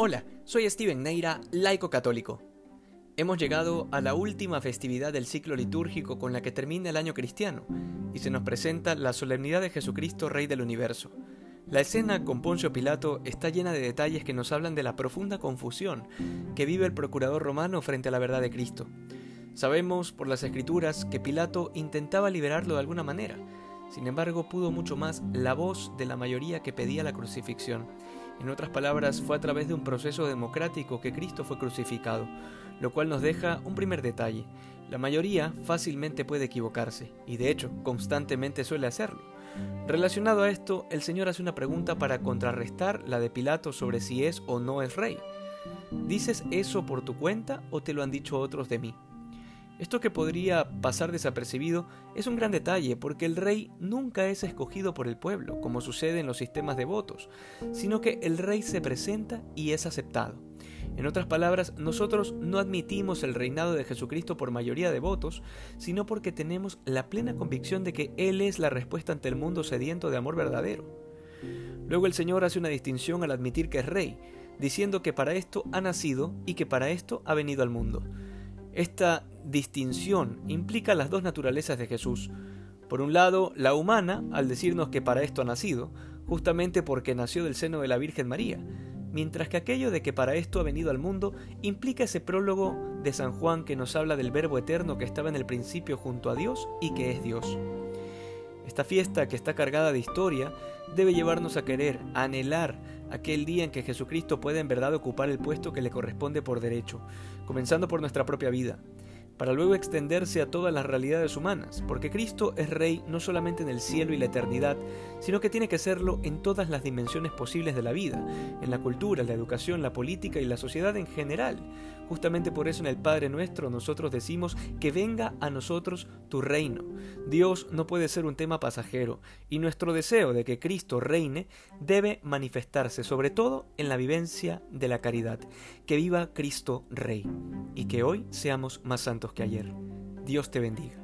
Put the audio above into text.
Hola, soy Steven Neira, laico católico. Hemos llegado a la última festividad del ciclo litúrgico con la que termina el año cristiano y se nos presenta la solemnidad de Jesucristo, Rey del Universo. La escena con Poncio Pilato está llena de detalles que nos hablan de la profunda confusión que vive el procurador romano frente a la verdad de Cristo. Sabemos por las escrituras que Pilato intentaba liberarlo de alguna manera, sin embargo pudo mucho más la voz de la mayoría que pedía la crucifixión en otras palabras, fue a través de un proceso democrático que Cristo fue crucificado, lo cual nos deja un primer detalle. La mayoría fácilmente puede equivocarse, y de hecho constantemente suele hacerlo. Relacionado a esto, el Señor hace una pregunta para contrarrestar la de Pilato sobre si es o no es rey. ¿Dices eso por tu cuenta o te lo han dicho otros de mí? Esto que podría pasar desapercibido es un gran detalle porque el rey nunca es escogido por el pueblo, como sucede en los sistemas de votos, sino que el rey se presenta y es aceptado. En otras palabras, nosotros no admitimos el reinado de Jesucristo por mayoría de votos, sino porque tenemos la plena convicción de que Él es la respuesta ante el mundo sediento de amor verdadero. Luego el Señor hace una distinción al admitir que es rey, diciendo que para esto ha nacido y que para esto ha venido al mundo. Esta distinción implica las dos naturalezas de Jesús. Por un lado, la humana, al decirnos que para esto ha nacido, justamente porque nació del seno de la Virgen María, mientras que aquello de que para esto ha venido al mundo implica ese prólogo de San Juan que nos habla del Verbo eterno que estaba en el principio junto a Dios y que es Dios. Esta fiesta que está cargada de historia debe llevarnos a querer, anhelar aquel día en que Jesucristo pueda en verdad ocupar el puesto que le corresponde por derecho, comenzando por nuestra propia vida para luego extenderse a todas las realidades humanas, porque Cristo es Rey no solamente en el cielo y la eternidad, sino que tiene que serlo en todas las dimensiones posibles de la vida, en la cultura, la educación, la política y la sociedad en general. Justamente por eso en el Padre nuestro nosotros decimos que venga a nosotros tu reino. Dios no puede ser un tema pasajero, y nuestro deseo de que Cristo reine debe manifestarse sobre todo en la vivencia de la caridad. Que viva Cristo Rey, y que hoy seamos más santos que ayer. Dios te bendiga.